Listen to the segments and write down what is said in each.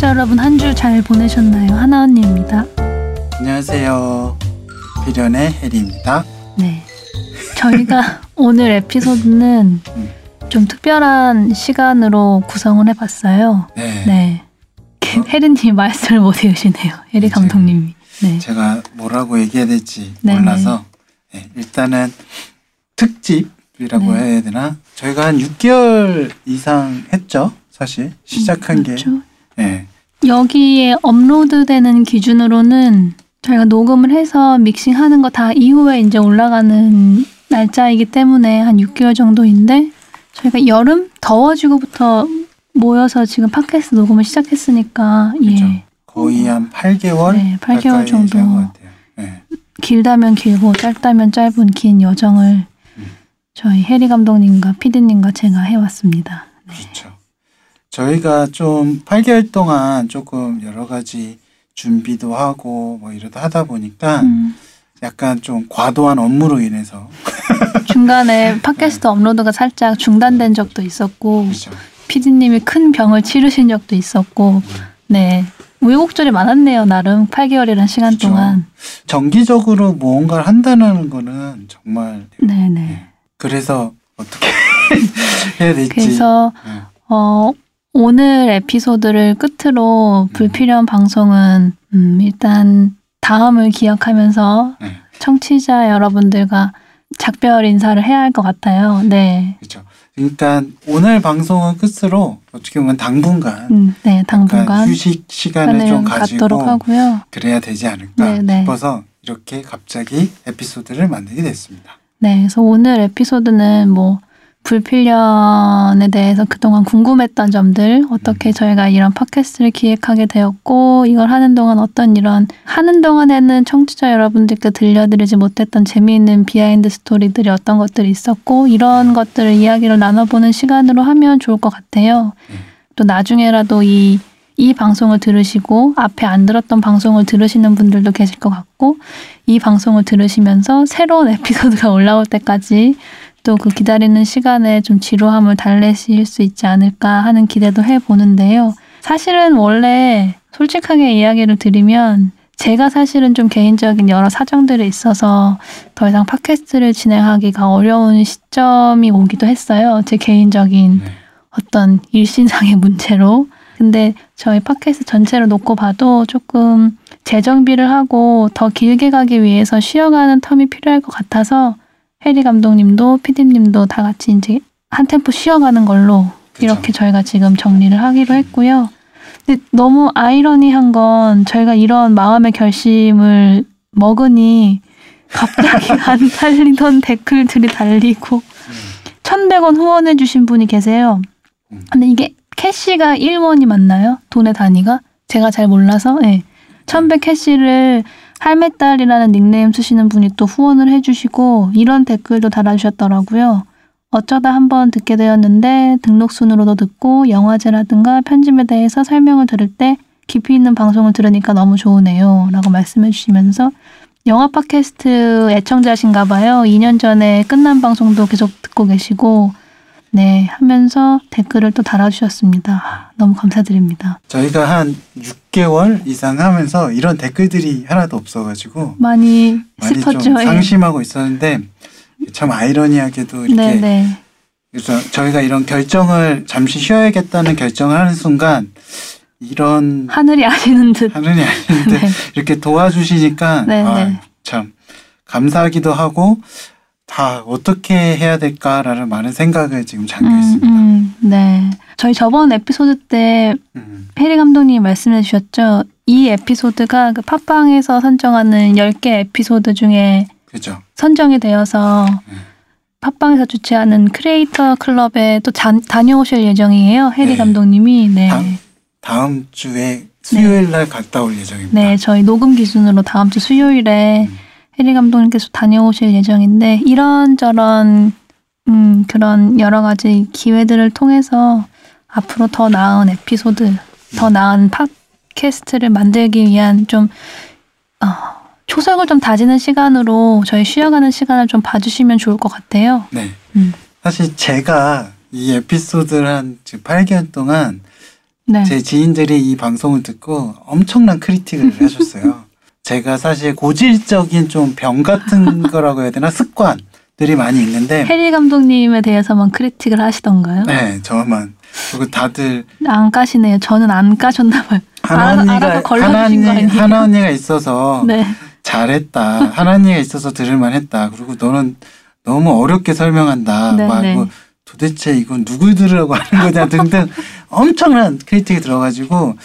청취자 여러분 한 주 잘 보내셨나요? 하나 언니입니다. 안녕하세요. 비련의 해리입니다. 네. 저희가 오늘 에피소드는 음. 좀 특별한 시간으로 구성을 해봤어요. 네. 네. 혜린님 말씀을 못 외우시네요. 혜리 이제 감독님이. 네. 제가 뭐라고 얘기해야 될지 네네. 몰라서 네, 일단은 특집이라고 네. 해야 되나? 저희가 한 6개월 이상 했죠. 사실 시작한 게. 그렇죠. 네. 여기에 업로드되는 기준으로는 저희가 녹음을 해서 믹싱하는 거 다 이후에 이제 올라가는 날짜이기 때문에 한 6개월 정도인데 저희가 여름 더워지고부터 모여서 지금 팟캐스트 녹음을 시작했으니까 그렇죠. 예 거의 한 8개월 네, 8개월 가까이 정도. 지난 것 같아요. 네. 길다면 길고 짧다면 짧은 긴 여정을 음. 저희 해리 감독님과 피디님과 제가 해왔습니다. 그렇죠. 저희가 좀 8개월 동안 조금 여러 가지 준비도 하고 뭐 이러다 하다 보니까 음, 약간 좀 과도한 업무로 인해서. 중간에 팟캐스트 업로드가 살짝 중단된 적도 있었고 그렇죠. 피디님이 큰 병을 치르신 적도 있었고 네. 우여곡절이 많았네요 나름. 8개월이란 시간 그쵸. 동안. 정기적으로 무언가를 한다는 거는 정말 네네. 그래서 어떻게 해야 될지. 그래서 네. 어 오늘 에피소드를 끝으로 불필요한 방송은 음, 일단 다음을 기억하면서 네. 청취자 여러분들과 작별 인사를 해야 할 것 같아요. 네. 그렇죠. 그러니까 오늘 방송은 끝으로 어떻게 보면 당분간 음, 네, 당분간 휴식 시간을 좀 가지고 하고요. 그래야 되지 않을까 네, 네. 싶어서 이렇게 갑자기 에피소드를 만들게 됐습니다. 네, 그래서 오늘 에피소드는 뭐 불필련에 대해서 그동안 궁금했던 점들, 어떻게 저희가 이런 팟캐스트를 기획하게 되었고, 이걸 하는 동안 어떤 이런, 하는 동안에는 청취자 여러분들께 들려드리지 못했던 재미있는 behind story들이 어떤 것들이 있었고, 이런 것들을 이야기를 나눠보는 시간으로 하면 좋을 것 같아요. 음. 또 나중에라도 이, 이 방송을 들으시고, 앞에 안 들었던 방송을 들으시는 분들도 계실 것 같고, 이 방송을 들으시면서 새로운 에피소드가 올라올 때까지 또 그 기다리는 시간에 좀 지루함을 달래실 수 있지 않을까 하는 기대도 해보는데요. 사실은 원래 솔직하게 이야기를 드리면 제가 사실은 좀 개인적인 여러 사정들이 있어서 더 이상 팟캐스트를 진행하기가 어려운 시점이 오기도 했어요. 제 개인적인 네. 어떤 일신상의 문제로. 근데 저희 팟캐스트 전체를 놓고 봐도 조금 재정비를 하고 더 길게 가기 위해서 쉬어가는 텀이 필요할 것 같아서 해리 감독님도 피디님도 다 같이 이제 한 템포 쉬어가는 걸로 그쵸. 이렇게 저희가 지금 정리를 하기로 했고요. 근데 너무 아이러니한 건 저희가 이런 마음의 결심을 먹으니 갑자기 안 달리던 댓글들이 달리고 1,100원 후원해 주신 분이 계세요. 음. 근데 이게 캐시가 1원이 맞나요? 돈의 단위가? 제가 잘 몰라서. 네. 1,100 캐시를 할매딸이라는 닉네임 쓰시는 분이 또 후원을 해주시고 이런 댓글도 달아주셨더라고요. 어쩌다 한번 듣게 되었는데 등록 순으로도 듣고 영화제라든가 편집에 대해서 설명을 들을 때 깊이 있는 방송을 들으니까 너무 좋으네요. 라고 말씀해 주시면서 영화 팟캐스트 애청자신가 봐요. 2년 전에 끝난 방송도 계속 듣고 계시고 네 하면서 댓글을 또 달아주셨습니다. 너무 감사드립니다. 저희가 한 6개월 이상 하면서 이런 댓글들이 하나도 없어가지고 많이 많이 슬펐죠. 좀 예. 상심하고 있었는데 참 아이러니하게도 이렇게 네네. 그래서 저희가 이런 결정을 잠시 쉬어야겠다는 결정을 하는 순간 이런 하늘이 아시는 듯. 하느니 아닌데 네. 이렇게 도와주시니까 네, 아, 네. 참 감사하기도 하고 다 어떻게 해야 될까라는 많은 생각을 지금 잠겨 음, 있습니다. 음, 네. 저희 저번 에피소드 때 음, 해리 감독님이 말씀해 주셨죠. 이 에피소드가 그 팟빵에서 선정하는 10개 에피소드 중에 그죠. 선정이 되어서 음. 팟빵에서 주최하는 크리에이터 클럽에 또 잔- 다녀오실 예정이에요. 해리 네. 감독님이. 네. 다음 다음 주에 수요일 날 갔다 올 예정입니다. 네, 저희 녹음 기준으로 다음 주 수요일에 음. 해리 감독님께서 다녀오실 예정인데 이런저런 음, 그런 여러 가지 기회들을 통해서 앞으로 더 나은 에피소드, 더 나은 팟캐스트를 만들기 위한 좀 어, 초석을 좀 다지는 시간으로 저희 쉬어가는 시간을 좀 봐주시면 좋을 것 같아요. 네. 음. 사실 제가 이 에피소드를 한 지금 8개월 동안 네. 제 지인들이 이 방송을 듣고 엄청난 크리틱을 하셨어요. 제가 사실 고질적인 좀 병 같은 거라고 해야 되나 습관들이 많이 있는데 해리 감독님에 대해서만 크리틱을 하시던가요? 네 저만 그리고 다들 안 까시네요. 저는 안 까셨나 봐요. 하나 언니가 하나 언니? 하나 언니가 있어서 네. 잘했다. 하나 언니가 있어서 들을만했다. 그리고 너는 너무 어렵게 설명한다. 네, 막 네. 뭐 도대체 이건 누구 들으라고 하는 거냐 등등 엄청난 크리틱이 들어가지고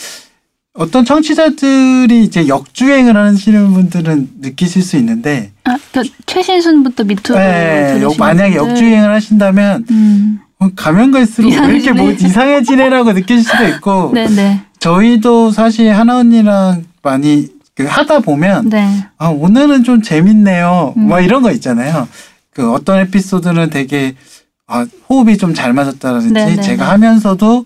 어떤 청취자들이 이제 역주행을 하시는 분들은 느끼실 수 있는데 아, 그 최신순부터 밑으로 네, 역- 들으시는 만약에 분들. 역주행을 하신다면 음. 어, 가면 갈수록 왜 이렇게 이상해지네. 뭐 이상해지네라고 느끼실 수도 있고 네네. 저희도 사실 하나 언니랑 많이 그 하다 보면 네. 아 오늘은 좀 재밌네요. 음. 막 이런 거 있잖아요. 그 어떤 에피소드는 되게 아 호흡이 좀 잘 맞았다든지 네, 네, 제가 네. 하면서도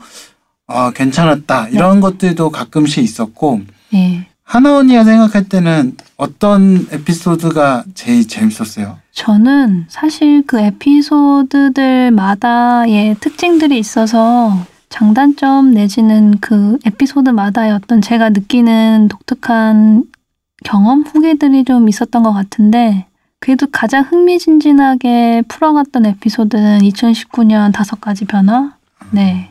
아 괜찮았다 이런 것들도 가끔씩 있었고 예. 하나 언니가 생각할 때는 어떤 에피소드가 제일 재밌었어요? 저는 사실 그 에피소드들마다의 특징들이 있어서 장단점 내지는 그 에피소드마다의 어떤 제가 느끼는 독특한 경험, 후기들이 좀 있었던 것 같은데 그래도 가장 흥미진진하게 풀어갔던 에피소드는 2019년 다섯 가지 변화. 네.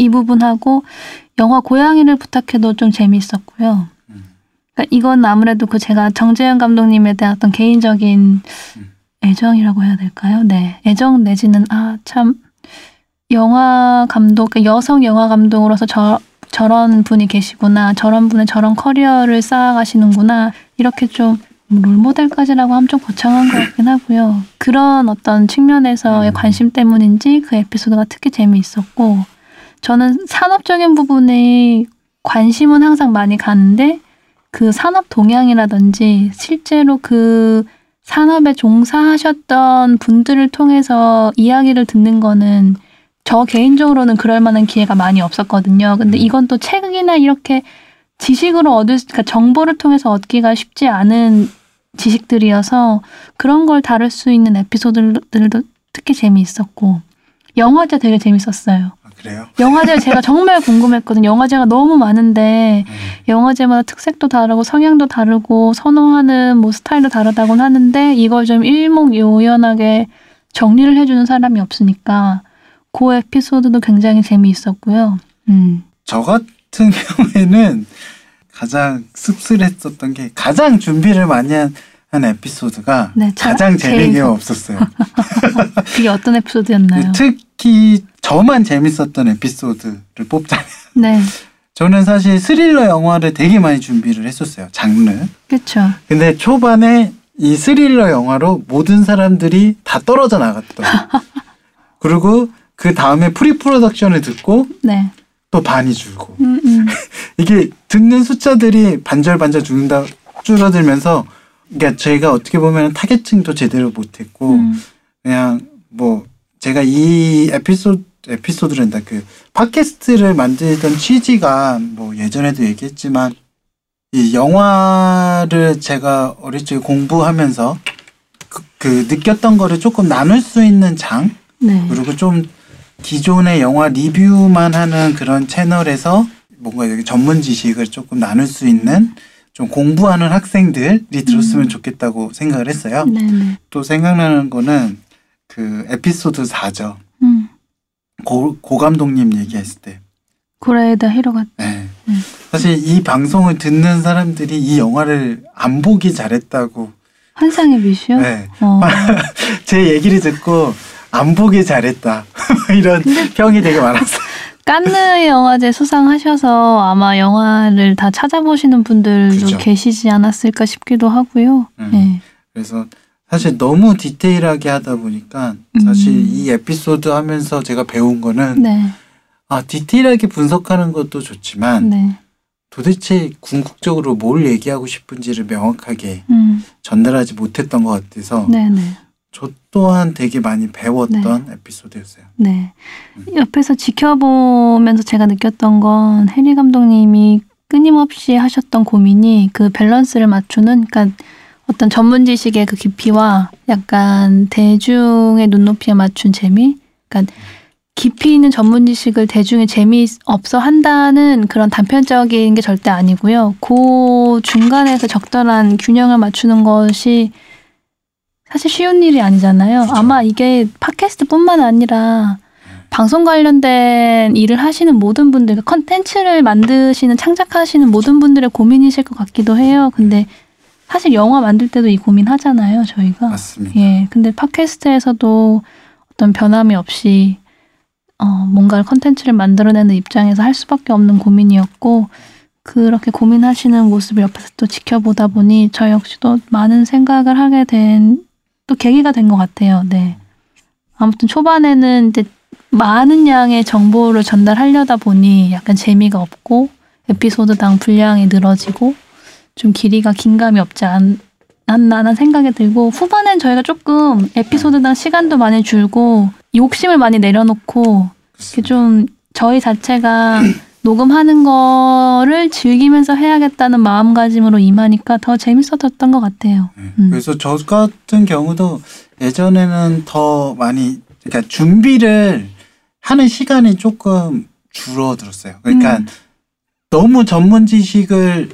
이 부분하고 영화 고양이를 부탁해도 좀 재미있었고요. 음. 그러니까 이건 아무래도 그 제가 정재현 감독님에 대한 어떤 개인적인 음. 애정이라고 해야 될까요? 네. 애정 내지는 아, 참 영화 감독, 여성 영화 감독으로서 저 저런 분이 계시구나. 저런 분의 저런 커리어를 쌓아가시는구나. 이렇게 좀 롤모델까지라고 하면 좀 거창한 것 같긴 하고요. 그런 어떤 측면에서의 음. 관심 때문인지 그 에피소드가 특히 재미있었고 저는 산업적인 부분에 관심은 항상 많이 가는데 그 산업 동향이라든지 실제로 그 산업에 종사하셨던 분들을 통해서 이야기를 듣는 거는 저 개인적으로는 그럴 만한 기회가 많이 없었거든요. 근데 음. 이건 또 책이나 이렇게 지식으로 얻을, 수- 그러니까 정보를 통해서 얻기가 쉽지 않은 지식들이어서 그런 걸 다룰 수 있는 에피소드들도 특히 재미있었고 영화제 되게 재밌었어요. 아, 그래요? 영화제 제가 정말 궁금했거든요. 영화제가 너무 많은데 음. 영화제마다 특색도 다르고 성향도 다르고 선호하는 뭐 스타일도 다르다고는 하는데 이걸 좀 일목요연하게 정리를 해주는 사람이 없으니까 그 에피소드도 굉장히 재미있었고요. 음. 저 같은 경우에는 가장 씁쓸했었던 게 가장 준비를 많이 한, 한 에피소드가 네, 자- 가장 재미가 제일- 없었어요. 그게 어떤 에피소드였나요? 특히 저만 재밌었던 에피소드를 뽑자면 네, 저는 사실 스릴러 영화를 되게 많이 준비를 했었어요. 장르. 그렇죠. 근데 초반에 이 스릴러 영화로 모든 사람들이 다 떨어져 나갔던. 그리고 그 다음에 pre-production을 듣고 네, 또 반이 줄고. 음, 음. 이게 듣는 숫자들이 반절반절 줄다 줄어들면서 그러니까 저희가 어떻게 보면 타겟층도 제대로 못했고 음. 그냥 뭐 제가 이 에피소드 에피소드란다. 그 팟캐스트를 만들던 취지가 뭐 예전에도 얘기했지만 이 영화를 제가 어릴 적에 공부하면서 그, 그 느꼈던 거를 조금 나눌 수 있는 장? 네, 그리고 좀 기존의 영화 리뷰만 하는 그런 채널에서 뭔가 여기 전문 지식을 조금 나눌 수 있는 좀 공부하는 학생들이 들었으면 음. 좋겠다고 생각을 했어요. 네, 네. 또 생각나는 거는 그 에피소드 4죠. 음. 고, 고 감독님 얘기했을 때. 고레에다 히로가 네. 음. 사실 이 방송을 듣는 사람들이 이 영화를 안 보기 잘했다고. 환상의 미슈. 네. 어. 제 얘기를 듣고 안 보기 잘했다. 이런 평이 되게 많았어요. 깐느 영화제 수상하셔서 아마 영화를 다 찾아보시는 분들도 그죠. 계시지 않았을까 싶기도 하고요. 음. 네. 그래서 사실 너무 디테일하게 하다 보니까 사실 음. 이 에피소드 하면서 제가 배운 거는 네. 아 디테일하게 분석하는 것도 좋지만 네. 도대체 궁극적으로 뭘 얘기하고 싶은지를 명확하게 음. 전달하지 못했던 것 같아서 네, 네. 저 또한 되게 많이 배웠던 에피소드였어요. 네. 음. 옆에서 지켜보면서 제가 느꼈던 건 해리 감독님이 끊임없이 하셨던 고민이 그 밸런스를 맞추는 그러니까 어떤 전문 지식의 그 깊이와 약간 대중의 눈높이에 맞춘 재미. 그러니까 깊이 있는 전문 지식을 대중에 재미없어 한다는 그런 단편적인 게 절대 아니고요. 그 중간에서 적절한 균형을 맞추는 것이 사실 쉬운 일이 아니잖아요. 그쵸. 아마 이게 팟캐스트뿐만 아니라 방송 관련된 일을 하시는 모든 분들, 그러니까 컨텐츠를 만드시는 창작하시는 모든 분들의 고민이실 것 같기도 해요. 근데 사실 영화 만들 때도 이 고민 하잖아요, 저희가. 맞습니다. 예, 근데 팟캐스트에서도 어떤 변함이 없이 어, 뭔가를 컨텐츠를 만들어내는 입장에서 할 수밖에 없는 고민이었고 그렇게 고민하시는 모습을 옆에서 또 지켜보다 보니 저 역시도 많은 생각을 하게 된 또 계기가 된 것 같아요. 네. 아무튼 초반에는 이제 많은 양의 정보를 전달하려다 보니 약간 재미가 없고 에피소드당 분량이 늘어지고 좀 길이가 긴감이 없지 않, 않나라는 생각이 들고 후반엔 저희가 조금 에피소드당 시간도 많이 줄고 욕심을 많이 내려놓고 좀 저희 자체가 녹음하는 거를 즐기면서 해야겠다는 마음가짐으로 임하니까 더 재밌어졌던 것 같아요. 네. 음. 그래서 저 같은 경우도 예전에는 더 많이 그러니까 준비를 하는 시간이 조금 줄어들었어요. 그러니까 음. 너무 전문 지식을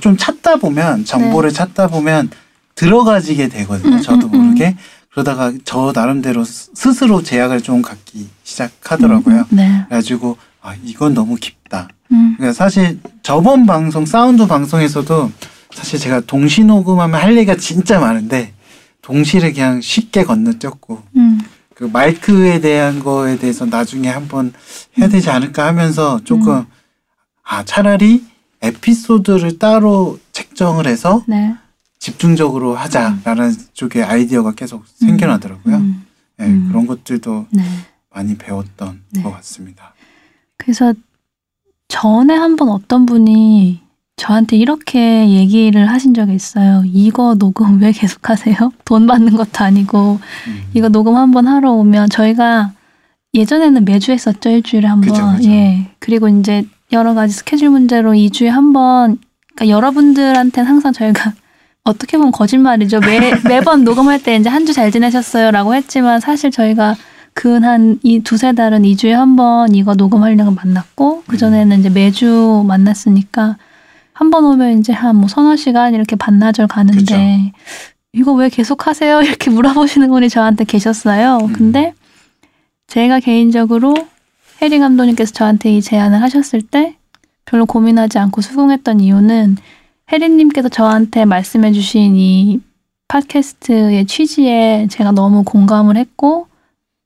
좀 찾다 보면 정보를 찾다 보면 들어가지게 되거든요. 음, 저도 음, 음. 모르게 그러다가 저 나름대로 스- 스스로 제약을 좀 갖기 시작하더라고요. 음, 네. 그래가지고 아 이건 너무 깊다. 음. 그러니까 사실 저번 방송 사운드 방송에서도 사실 제가 동시 녹음하면 할 얘기가 진짜 많은데 동시를 그냥 쉽게 건너뛰었고 음. 그 마이크에 대한 거에 대해서 나중에 한번 해야 되지 않을까 하면서 조금 음. 아 차라리 에피소드를 따로 책정을 해서 네. 집중적으로 하자라는 쪽의 아이디어가 계속 생겨나더라고요. 음. 네, 음. 그런 것들도 네. 많이 배웠던 네. 것 같습니다. 그래서 전에 한 번 어떤 분이 저한테 이렇게 얘기를 하신 적이 있어요. 이거 녹음 왜 계속 하세요? 돈 받는 것도 아니고 음. 이거 녹음 한 번 하러 오면 저희가 예전에는 매주 했었죠 일주일에 한 그죠, 번. 그죠. 예. 그리고 이제 여러 가지 스케줄 문제로 2주에 한 번. 그러니까 여러분들한테는 항상 저희가 어떻게 보면 거짓말이죠. 매 매번 녹음할 때 이제 한 주 잘 지내셨어요 라고 했지만 사실 저희가 근 한 이 두세 달은 2주에 한 번 이거 녹음하려고 만났고 그 전에는 이제 매주 만났으니까 한 번 오면 이제 한 뭐 서너 시간 이렇게 반나절 가는데 이거 왜 계속 하세요? 이렇게 물어보시는 분이 저한테 계셨어요. 음. 근데 제가 개인적으로 해리 감독님께서 저한테 이 제안을 하셨을 때 별로 고민하지 않고 수긍했던 이유는 해리님께서 저한테 말씀해주신 이 팟캐스트의 취지에 제가 너무 공감을 했고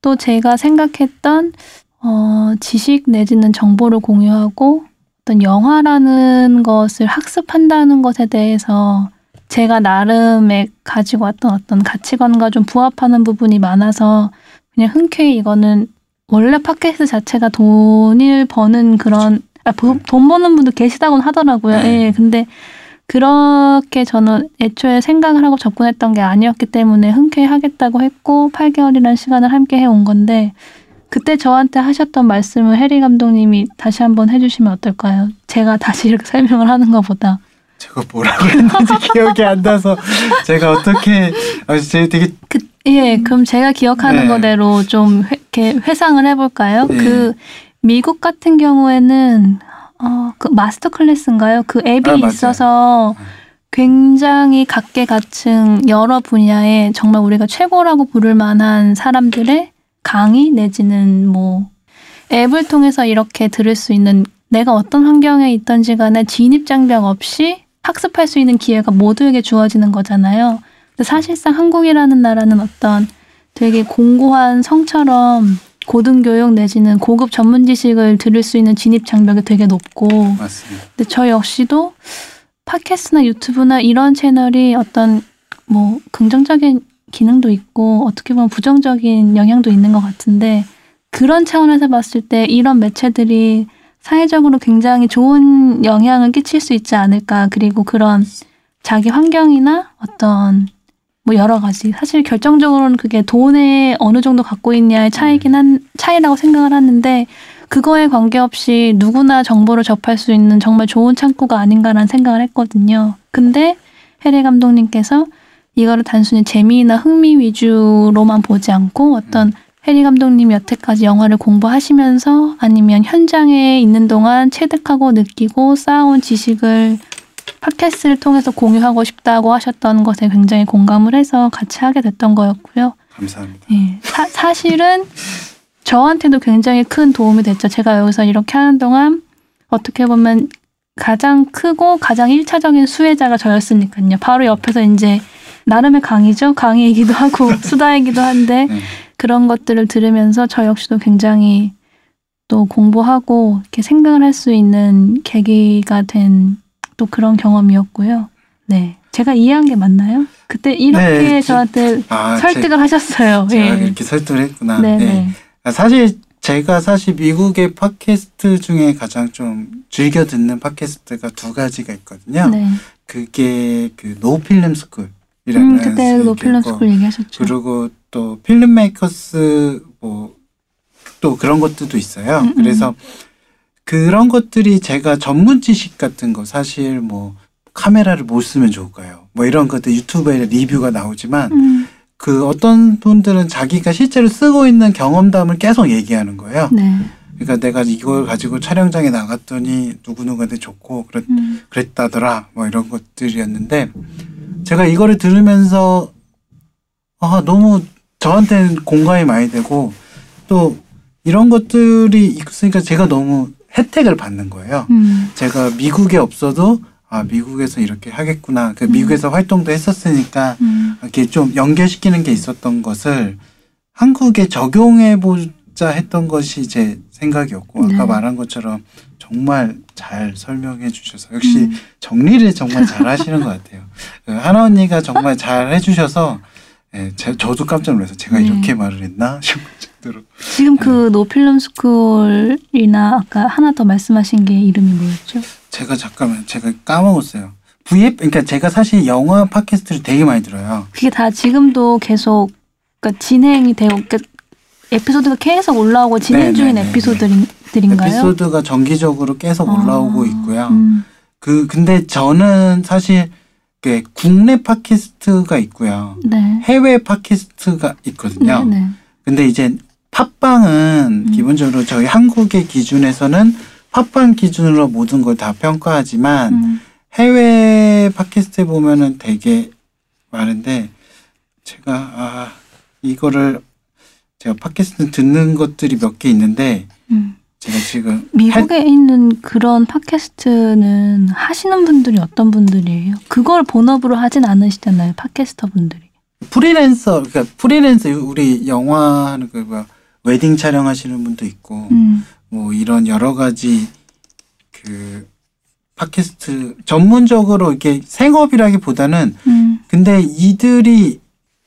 또 제가 생각했던 어, 지식 내지는 정보를 공유하고 어떤 영화라는 것을 학습한다는 것에 대해서 제가 나름의 가지고 왔던 어떤 가치관과 좀 부합하는 부분이 많아서 그냥 흔쾌히 이거는 원래 팟캐스트 자체가 돈을 버는 그런 아, 부- 돈 버는 분도 계시다고는 하더라고요. 네. 예, 근데 그렇게 저는 애초에 생각을 하고 접근했던 게 아니었기 때문에 흔쾌히 하겠다고 했고 8개월이라는 시간을 함께 해온 건데 그때 저한테 하셨던 말씀을 해리 감독님이 다시 한번 해주시면 어떨까요? 제가 다시 이렇게 설명을 하는 것보다 제가 뭐라고 했는지 기억이 안 나서 제가 어떻게 아, 제가 되게 그, 예, 그럼 제가 기억하는 네. 거대로 좀 회, 이렇게 회상을 해볼까요? 네. 그 미국 같은 경우에는 어, 그 마스터 클래스인가요? 그 앱이 아. 있어서 굉장히 각계각층 여러 분야에 정말 우리가 최고라고 부를 만한 사람들의 강의 내지는 뭐 앱을 통해서 이렇게 들을 수 있는 내가 어떤 환경에 있던지 간에 진입 장벽 없이 학습할 수 있는 기회가 모두에게 주어지는 거잖아요. 근데 사실상 한국이라는 나라는 어떤 되게 공고한 성처럼 고등교육 내지는 고급 전문 지식을 들을 수 있는 진입 장벽이 되게 높고 맞습니다. 근데 저 역시도 팟캐스트나 유튜브나 이런 채널이 어떤 뭐 긍정적인 기능도 있고 어떻게 보면 부정적인 영향도 있는 것 같은데 그런 차원에서 봤을 때 이런 매체들이 사회적으로 굉장히 좋은 영향을 끼칠 수 있지 않을까 그리고 그런 자기 환경이나 어떤 뭐 여러 가지 사실 결정적으로는 그게 돈에 어느 정도 갖고 있냐의 차이긴 한 차이라고 생각을 하는데 그거에 관계없이 누구나 정보를 접할 수 있는 정말 좋은 창구가 아닌가라는 생각을 했거든요. 근데 해리 감독님께서 이거를 단순히 재미나 흥미 위주로만 보지 않고 어떤 해리 감독님이 여태까지 영화를 공부하시면서 아니면 현장에 있는 동안 체득하고 느끼고 쌓아온 지식을 팟캐스트를 통해서 공유하고 싶다고 하셨던 것에 굉장히 공감을 해서 같이 하게 됐던 거였고요. 감사합니다. 예, 사, 사실은 저한테도 굉장히 큰 도움이 됐죠. 제가 여기서 이렇게 하는 동안 어떻게 보면 가장 크고 가장 일차적인 수혜자가 저였으니까요. 바로 옆에서 이제 나름의 강의죠. 강의이기도 하고 수다이기도 한데 네. 그런 것들을 들으면서 저 역시도 굉장히 또 공부하고 이렇게 생각을 할 수 있는 계기가 된 또 그런 경험이었고요. 네. 제가 이해한 게 맞나요? 그때 이렇게 네, 저한테 아, 설득을 하셨어요. 제, 가 예. 이렇게 설득을 했구나. 네네. 네. 아, 사실 제가 사실 미국의 팟캐스트 중에 가장 좀 즐겨 듣는 팟캐스트가 두 가지가 있거든요. 네. 그게 그 No Film School이라는 음, 그때 그 No Film School 얘기하셨죠. 그리고 또 Filmmakers 뭐 또 그런 것들도 있어요. 음, 음. 그래서 그런 것들이 제가 전문 지식 같은 거 사실 뭐 카메라를 못 쓰면 좋을까요? 뭐 이런 것들 유튜브에 리뷰가 나오지만 음, 그 어떤 분들은 자기가 실제로 쓰고 있는 경험담을 계속 얘기하는 거예요. 네. 그러니까 내가 이걸 가지고 촬영장에 나갔더니 누구누구한테 좋고 그랬, 음, 그랬다더라 뭐 이런 것들이었는데 제가 이거를 들으면서 아 너무 저한테는 공감이 많이 되고 또 이런 것들이 있으니까 제가 너무 혜택을 받는 거예요. 음, 제가 미국에 없어도 아 미국에서 이렇게 하겠구나. 그 미국에서 활동도 했었으니까 음, 이렇게 좀 연결시키는 게 있었던 것을 한국에 적용해 보자 했던 것이 제 생각이었고 아까 네. 말한 것처럼 정말 잘 설명해 주셔서 역시 음. 정리를 정말 잘 하시는 것 같아요. 그 하나 언니가 정말 잘 해주셔서 예, 제, 저도 깜짝 놀라서 제가 네. 이렇게 말을 했나 싶을 정도로 지금 그 노필름 스쿨이나 아까 하나 더 말씀하신 게 이름이 뭐였죠? 제가 잠깐만 제가 까먹었어요. VF 그러니까 제가 사실 영화 팟캐스트를 되게 많이 들어요. 그게 다 지금도 계속 그러니까 진행이 되고 그러니까 에피소드가 계속 올라오고 진행 중인 네네네네. 에피소드들인가요? 에피소드가 정기적으로 계속 올라오고 아, 있고요. 음, 그 근데 저는 사실 그 국내 팟캐스트가 있고요. 네. 해외 팟캐스트가 있거든요. 네, 네. 근데 이제 팟빵은 음. 기본적으로 저희 한국의 기준에서는 팟빵 기준으로 모든 걸 다 평가하지만 음, 해외 팟캐스트에 보면은 되게 많은데 제가 아 이거를 제가 팟캐스트 듣는 것들이 몇 개 있는데 음. 제가 지금 미국에 있는 그런 팟캐스트는 하시는 분들이 어떤 분들이에요? 그걸 본업으로 하진 않으시잖아요, 팟캐스터 분들이. 프리랜서 그러니까 프리랜서 우리 영화 하는 그 뭐, 웨딩 촬영하시는 분도 있고 음, 뭐 이런 여러 가지 그 팟캐스트 전문적으로 이렇게 생업이라기보다는 음, 근데 이들이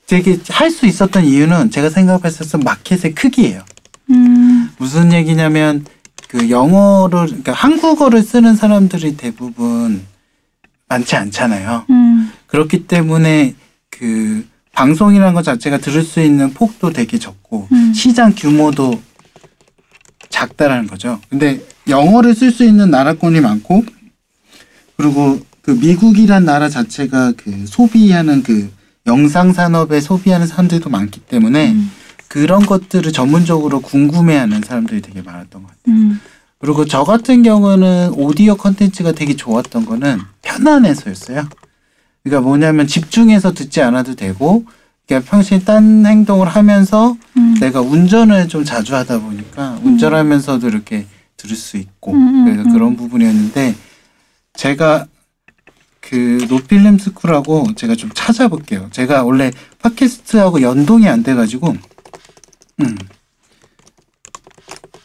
되게 할 수 있었던 이유는 제가 생각했었던 마켓의 크기예요. 음, 무슨 얘기냐면 그 영어를 그러니까 한국어를 쓰는 사람들이 대부분 많지 않잖아요. 음, 그렇기 때문에 그 방송이라는 것 자체가 들을 수 있는 폭도 되게 적고 음. 시장 규모도 작다라는 거죠. 근데 영어를 쓸 수 있는 나라권이 많고 그리고 그 미국이란 나라 자체가 그 소비하는 그 영상 산업에 소비하는 사람들도 많기 때문에 음, 그런 것들을 전문적으로 궁금해하는 사람들이 되게 많았던 것 같아요. 음, 그리고 저 같은 경우는 오디오 컨텐츠가 되게 좋았던 거는 편안해서였어요. 그러니까 뭐냐면 집중해서 듣지 않아도 되고, 그러니까 평소에 딴 행동을 하면서 음. 내가 운전을 좀 자주 하다 보니까 운전하면서도 이렇게 들을 수 있고, 음, 음, 그래서 음. 그런 부분이었는데, 제가 그 노필름 스쿨하고 제가 좀 찾아볼게요. 제가 원래 팟캐스트하고 연동이 안 돼가지고, 음.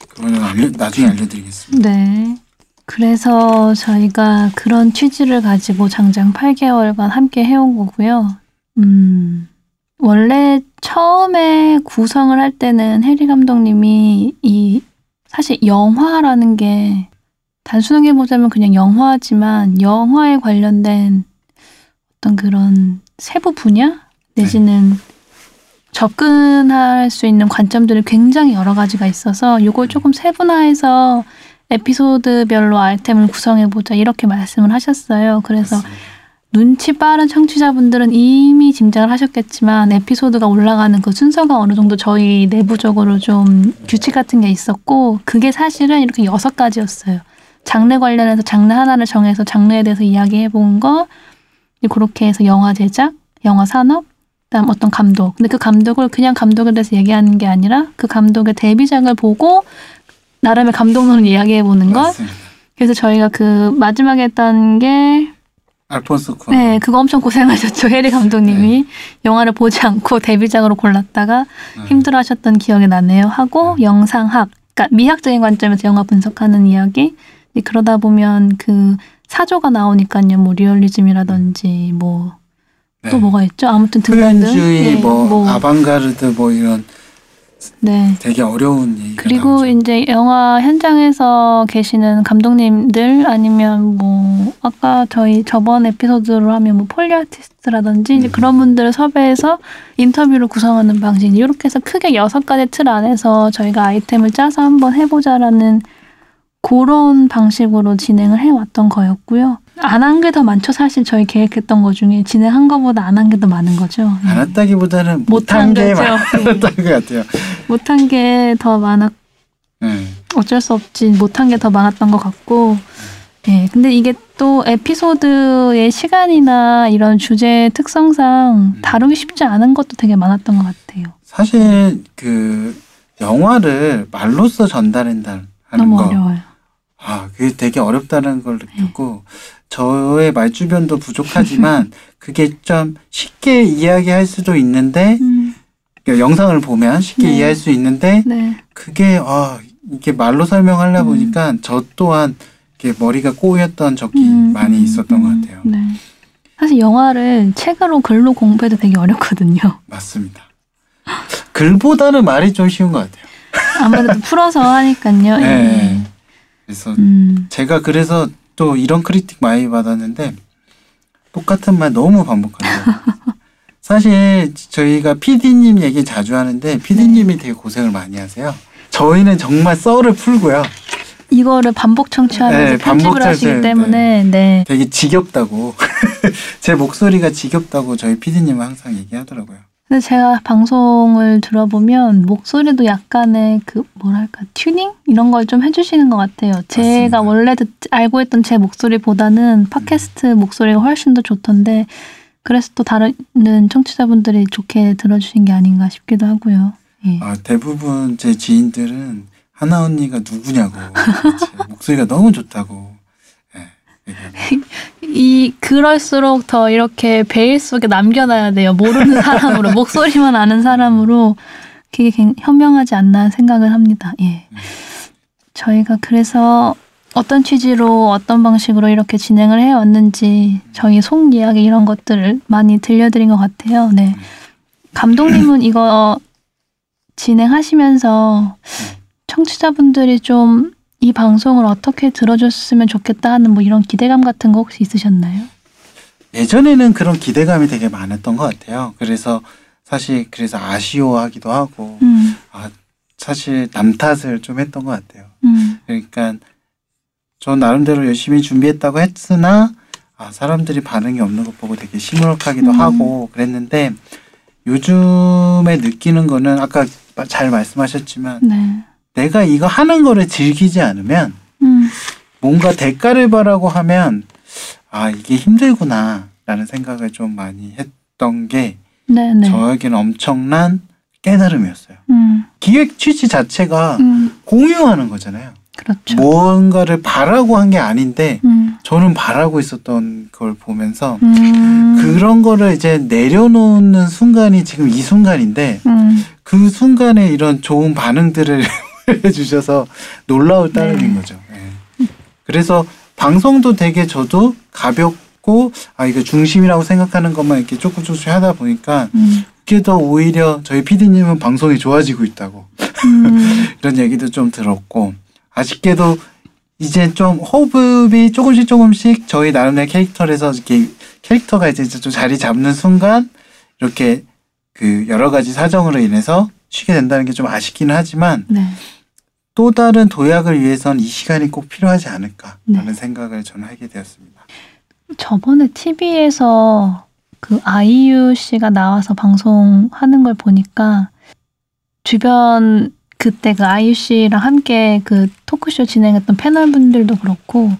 그거는 알려, 나중에 알려드리겠습니다. 네. 그래서 저희가 그런 취지를 가지고 장장 8개월간 함께 해온 거고요. 음, 원래 처음에 구성을 할 때는 해리 감독님이 이 사실 영화라는 게 단순하게 보자면 그냥 영화지만 영화에 관련된 어떤 그런 세부 분야 내지는 접근할 수 있는 관점들이 굉장히 여러 가지가 있어서 이걸 조금 세분화해서 에피소드별로 아이템을 구성해 보자 이렇게 말씀을 하셨어요. 그래서 맞습니다. 눈치 빠른 청취자분들은 이미 짐작을 하셨겠지만 에피소드가 올라가는 그 순서가 어느 정도 저희 내부적으로 좀 규칙 같은 게 있었고 그게 사실은 이렇게 여섯 가지였어요. 장르 관련해서 장르 하나를 정해서 장르에 대해서 이야기해 본 거, 그렇게 해서 영화 제작, 영화 산업, 그다음 어떤 감독. 근데 그 감독을 그냥 감독에 대해서 얘기하는 게 아니라 그 감독의 데뷔작을 보고 나름의 감독론을 이야기해 보는 것. 그래서 저희가 그 마지막에 했던 게 알폰소 쿠. 네, 그거 엄청 고생하셨죠. 해리 감독님이 영화를 보지 않고 데뷔작으로 골랐다가 네. 힘들어하셨던 기억이 나네요. 하고 영상학, 그러니까 미학적인 관점에서 영화 분석하는 이야기. 그러다 보면 그 사조가 나오니까요. 뭐 리얼리즘이라든지 뭐또 네. 뭐가 있죠? 아무튼 등등등. 표현주의, 네, 뭐, 아방가르드 뭐 이런 네. 되게 어려운 얘기가 그리고 나오죠. 이제 영화 현장에서 계시는 감독님들 아니면 뭐 아까 저희 저번 에피소드로 하면 뭐 foley artist라든지 이제 음. 그런 분들을 섭외해서 인터뷰를 구성하는 방식 이렇게 해서 크게 여섯 가지 틀 안에서 저희가 아이템을 짜서 한번 해보자라는 그런 방식으로 진행을 해왔던 거였고요. 안 한 게 더 많죠. 사실 저희 계획했던 것 중에 진행한 것보다 안 한 게 더 많은 거죠. 예. 안 했다기보다는 못한 게. 많았던 것 같아요. 못한 게 더 많았 네. 어쩔 수 없지 못한 게 더 많았던 것 같고 예 근데 이게 또 에피소드의 시간이나 이런 주제 특성상 다루기 쉽지 않은 것도 되게 많았던 것 같아요 사실 그 영화를 말로써 전달한다는 너무 거, 어려워요 아 그게 되게 어렵다는 걸 느꼈고 저의 말 주변도 부족하지만 그게 좀 쉽게 이야기할 수도 있는데 음, 그러니까 영상을 보면 쉽게 네. 이해할 수 있는데 네 그게 아 이게 말로 설명하려 음. 보니까 저 또한 이렇게 머리가 꼬였던 적이 음, 많이 음, 있었던 것 음, 같아요. 네 사실 영화를 책으로 글로 공부해도 되게 어렵거든요 맞습니다. 글보다는 말이 좀 쉬운 것 같아요. 아무래도 풀어서 하니까요 네. 예. 그래서 음, 제가 그래서 또 이런 크리틱 많이 받았는데 똑같은 말 너무 반복한다. 사실 저희가 PD님 얘기 자주 하는데 PD님이 되게 고생을 많이 하세요. 저희는 정말 썰을 풀고요. 이거를 반복 청취하면서 네, 반복 편집을 하시기 청취, 때문에 네. 되게 지겹다고 제 목소리가 지겹다고 저희 PD님은 항상 얘기하더라고요. 근데 제가 방송을 들어보면 목소리도 약간의 그 뭐랄까 튜닝 이런 걸 좀 해주시는 것 같아요. 제가 맞습니다. 원래 듣, 알고 있던 제 목소리보다는 팟캐스트 목소리가 훨씬 더 좋던데 그래서 또 다른 청취자분들이 좋게 들어주신 게 아닌가 싶기도 하고요. 예. 아, 대부분 제 지인들은 하나 언니가 누구냐고 목소리가 너무 좋다고. 이 그럴수록 더 이렇게 베일 속에 남겨놔야 돼요. 모르는 사람으로 목소리만 아는 사람으로 그게 굉- 현명하지 않나 생각을 합니다. 예. 저희가 그래서 어떤 취지로 어떤 방식으로 이렇게 진행을 해왔는지 저희 속 이야기 이런 것들을 많이 들려드린 것 같아요. 네. 감독님은 이거 진행하시면서 청취자분들이 좀 이 방송을 어떻게 들어줬으면 좋겠다 하는 뭐 이런 기대감 같은 거 혹시 있으셨나요? 예전에는 그런 기대감이 되게 많았던 것 같아요. 그래서 사실 그래서 아쉬워하기도 하고 음, 아 사실 남 탓을 좀 했던 것 같아요. 음, 그러니까 저 나름대로 열심히 준비했다고 했으나 아 사람들이 반응이 없는 것 보고 되게 시무룩하기도 음. 하고 그랬는데 요즘에 느끼는 거는 아까 잘 말씀하셨지만 네. 내가 이거 하는 거를 즐기지 않으면 음, 뭔가 대가를 바라고 하면 아 이게 힘들구나라는 생각을 좀 많이 했던 게 네, 네. 저에게는 엄청난 깨달음이었어요. 음, 기획 취지 자체가 음, 공유하는 거잖아요. 그렇죠. 뭔가를 바라고 한 게 아닌데 음, 저는 바라고 있었던 걸 보면서 음, 그런 거를 이제 내려놓는 순간이 지금 이 순간인데 음, 그 순간에 이런 좋은 반응들을 해 주셔서 놀라울 따름인 네. 거죠. 예. 그래서 방송도 되게 저도 가볍고 아 이거 중심이라고 생각하는 것만 이렇게 조금 조금씩 하다 보니까 음, 그게 더 오히려 저희 PD님은 방송이 좋아지고 있다고 음, 이런 얘기도 좀 들었고 아쉽게도 이제 좀 호흡이 조금씩 조금씩 저희 나름의 캐릭터에서 이렇게 캐릭터가 이제 좀 자리 잡는 순간 이렇게 그 여러 가지 사정으로 인해서 쉬게 된다는 게 좀 아쉽기는 하지만 네. 또 다른 도약을 위해선 이 시간이 꼭 필요하지 않을까라는 네. 생각을 저는 하게 되었습니다. 저번에 TV에서 그 아이유 씨가 나와서 방송하는 걸 보니까 주변 그때 그 아이유 씨랑 함께 그 토크쇼 진행했던 패널분들도 그렇고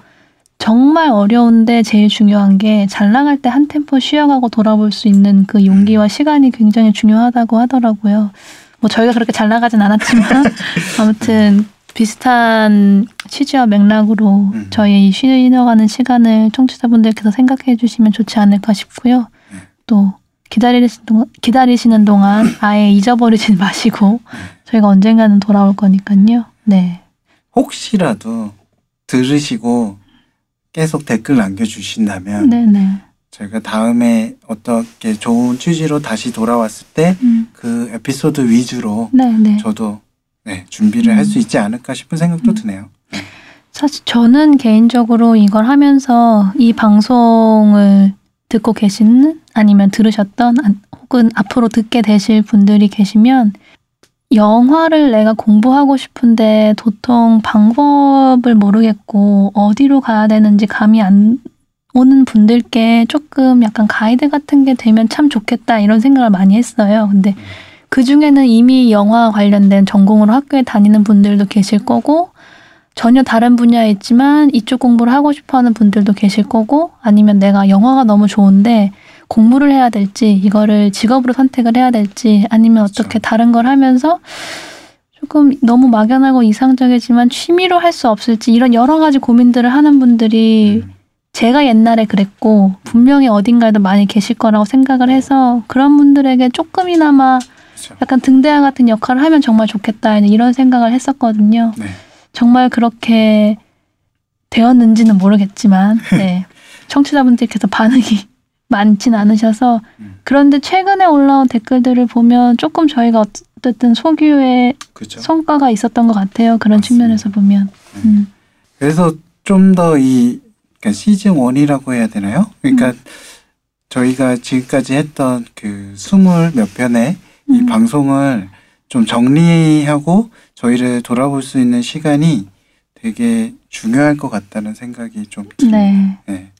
정말 어려운데 제일 중요한 게 잘 나갈 때 한 템포 쉬어가고 돌아볼 수 있는 그 용기와 시간이 굉장히 중요하다고 하더라고요. 뭐 저희가 그렇게 잘 나가진 않았지만 아무튼 비슷한 취지와 맥락으로 음. 저희 이 쉬어가는 시간을 청취자분들께서 생각해 주시면 좋지 않을까 싶고요. 네. 또 기다리시는 동안, 기다리시는 동안 아예 잊어버리지 마시고 저희가 언젠가는 돌아올 거니까요. 네. 혹시라도 들으시고 계속 댓글 남겨주신다면 네네. 저희가 다음에 어떻게 좋은 취지로 다시 돌아왔을 때 음, 그 에피소드 위주로 네 네. 저도 네, 준비를 음. 할수 있지 않을까 싶은 생각도 음. 드네요. 사실 저는 개인적으로 이걸 하면서 이 방송을 듣고 계시는 아니면 들으셨던 안- 혹은 앞으로 듣게 되실 분들이 계시면 영화를 내가 공부하고 싶은데 도통 방법을 모르겠고 어디로 가야 되는지 감이 안 오는 분들께 조금 약간 가이드 같은 게 되면 참 좋겠다 이런 생각을 많이 했어요. 근데 그 중에는 이미 영화 관련된 전공으로 학교에 다니는 분들도 계실 거고 전혀 다른 분야에 있지만 이쪽 공부를 하고 싶어 하는 분들도 계실 거고 아니면 내가 영화가 너무 좋은데 공부를 해야 될지 이거를 직업으로 선택을 해야 될지 아니면 어떻게 그렇죠. 다른 걸 하면서 조금 너무 막연하고 이상적이지만 취미로 할 수 없을지 이런 여러 가지 고민들을 하는 분들이 음, 제가 옛날에 그랬고 분명히 어딘가에도 많이 계실 거라고 생각을 해서 그런 분들에게 조금이나마 그렇죠. 약간 등대와 같은 역할을 하면 정말 좋겠다 이런 생각을 했었거든요. 네. 정말 그렇게 되었는지는 모르겠지만 네. 청취자분들께서 반응이 많진 않으셔서 음. 그런데 최근에 올라온 댓글들을 보면 조금 저희가 어쨌든 소규의 그렇죠. 성과가 있었던 것 같아요. 그런 맞습니다. 측면에서 보면. 네. 음. 그래서 좀 더 이 그러니까 시즌 1이라고 해야 되나요? 그러니까 음. 저희가 지금까지 했던 그 스물 몇 편의 이 음. 방송을 좀 정리하고 저희를 돌아볼 수 있는 시간이 되게 중요할 것 같다는 생각이 좀 듭니다. 네. 네.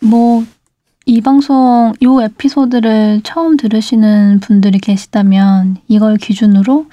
뭐, 이 방송, 요 에피소드를 처음 들으시는 분들이 계시다면 이걸 기준으로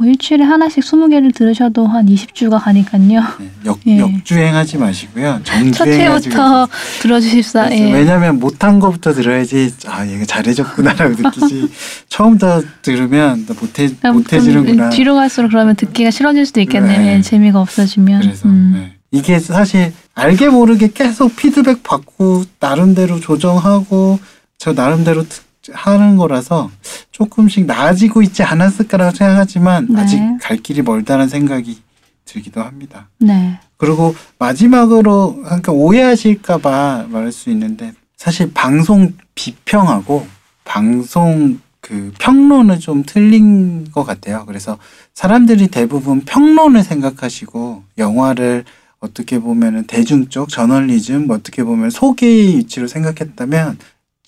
뭐 일주일에 하나씩 20개를 들으셔도 한 20주가 가니까요. 네. 역, 예. 역주행하지 마시고요. 첫 회부터 들어주십사. 예. 왜냐면 못한 거부터 들어야지 아 얘가 잘해졌구나라고 느끼지 처음부터 들으면 나 못해 못해지는구나 좀 뒤로 갈수록 그러면 듣기가 싫어질 수도 있겠네요. 네. 예, 재미가 없어지면. 그래서 음. 네. 이게 사실 알게 모르게 계속 피드백 받고 나름대로 조정하고 저 나름대로 트- 하는 거라서 조금씩 나아지고 있지 않았을까라고 생각하지만 네. 아직 갈 길이 멀다는 생각이 들기도 합니다. 네. 그리고 마지막으로 그러니까 오해하실까봐 말할 수 있는데 사실 방송 비평하고 방송 그 평론은 좀 틀린 것 같아요. 그래서 사람들이 대부분 평론을 생각하시고 영화를 어떻게 보면은 대중적 저널리즘 어떻게 보면 소개의 위치로 생각했다면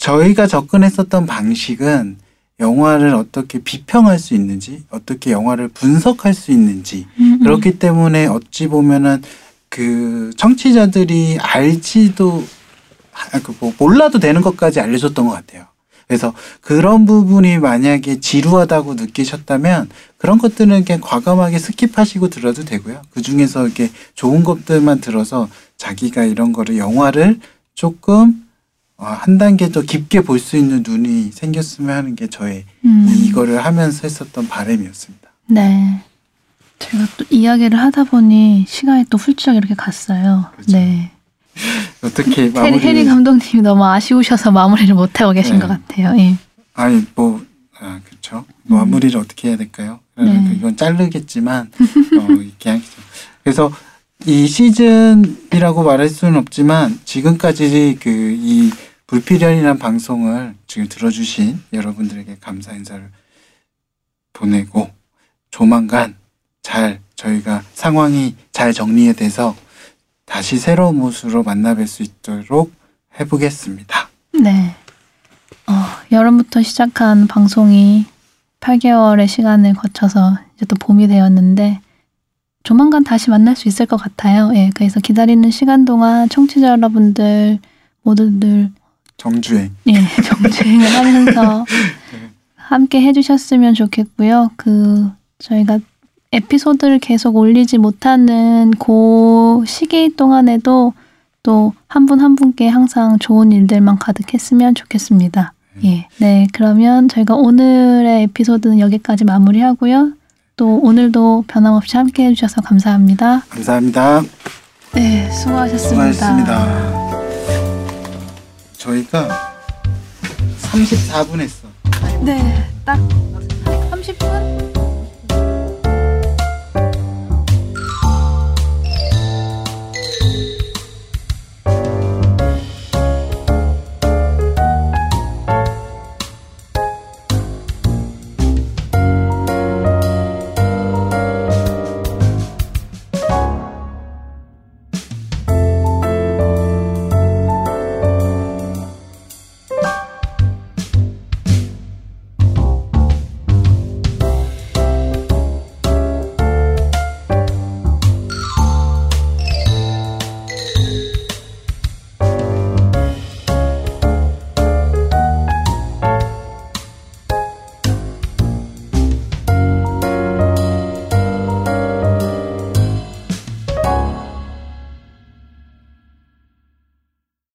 저희가 접근했었던 방식은 영화를 어떻게 비평할 수 있는지 어떻게 영화를 분석할 수 있는지 음, 음. 그렇기 때문에 어찌 보면은 그 청취자들이 알지도 아, 그뭐 몰라도 되는 것까지 알려줬던 것 같아요. 그래서 그런 부분이 만약에 지루하다고 느끼셨다면 그런 것들은 그냥 과감하게 스킵하시고 들어도 되고요. 그 중에서 이렇게 좋은 것들만 들어서 자기가 이런 거를 영화를 조금 어, 한 단계 더 깊게 볼 수 있는 눈이 생겼으면 하는 게 저의 음. 이거를 하면서 했었던 바람이었습니다. 네. 제가 또 이야기를 하다 보니 시간이 또 훌쩍 이렇게 갔어요. 그렇죠. 네. 어떻게 마무리? 해리 감독님이 너무 아쉬우셔서 마무리를 못 하고 계신 네. 것 같아요. 예. 아니 뭐 아, 그렇죠. 마무리를 어떻게 해야 될까요? 음. 네. 이건 자르겠지만 어, 이렇게 하겠죠. 그래서 이 시즌이라고 말할 수는 없지만 지금까지 그 이 불필연이란 방송을 지금 들어주신 여러분들에게 감사 인사를 보내고 조만간 잘 저희가 상황이 잘 정리돼서 다시 새로운 모습으로 만나뵐 수 있도록 해보겠습니다. 네. 어, 여름부터 시작한 방송이 8개월의 시간을 거쳐서 이제 또 봄이 되었는데 조만간 다시 만날 수 있을 것 같아요. 예, 그래서 기다리는 시간 동안 청취자 여러분들 모두들 정주행. 예, 정주행을 하면서 함께 해주셨으면 좋겠고요. 그 저희가 에피소드를 계속 올리지 못하는 그 시기 동안에도 또 한분한 분께 항상 좋은 일들만 가득했으면 좋겠습니다. 예, 네 그러면 저희가 오늘의 에피소드는 여기까지 마무리하고요. 또 오늘도 변함없이 함께 해주셔서 감사합니다. 감사합니다. 네, 수고하셨습니다. 수고하셨습니다. 저희가 34분 했어. 네, 딱 30분?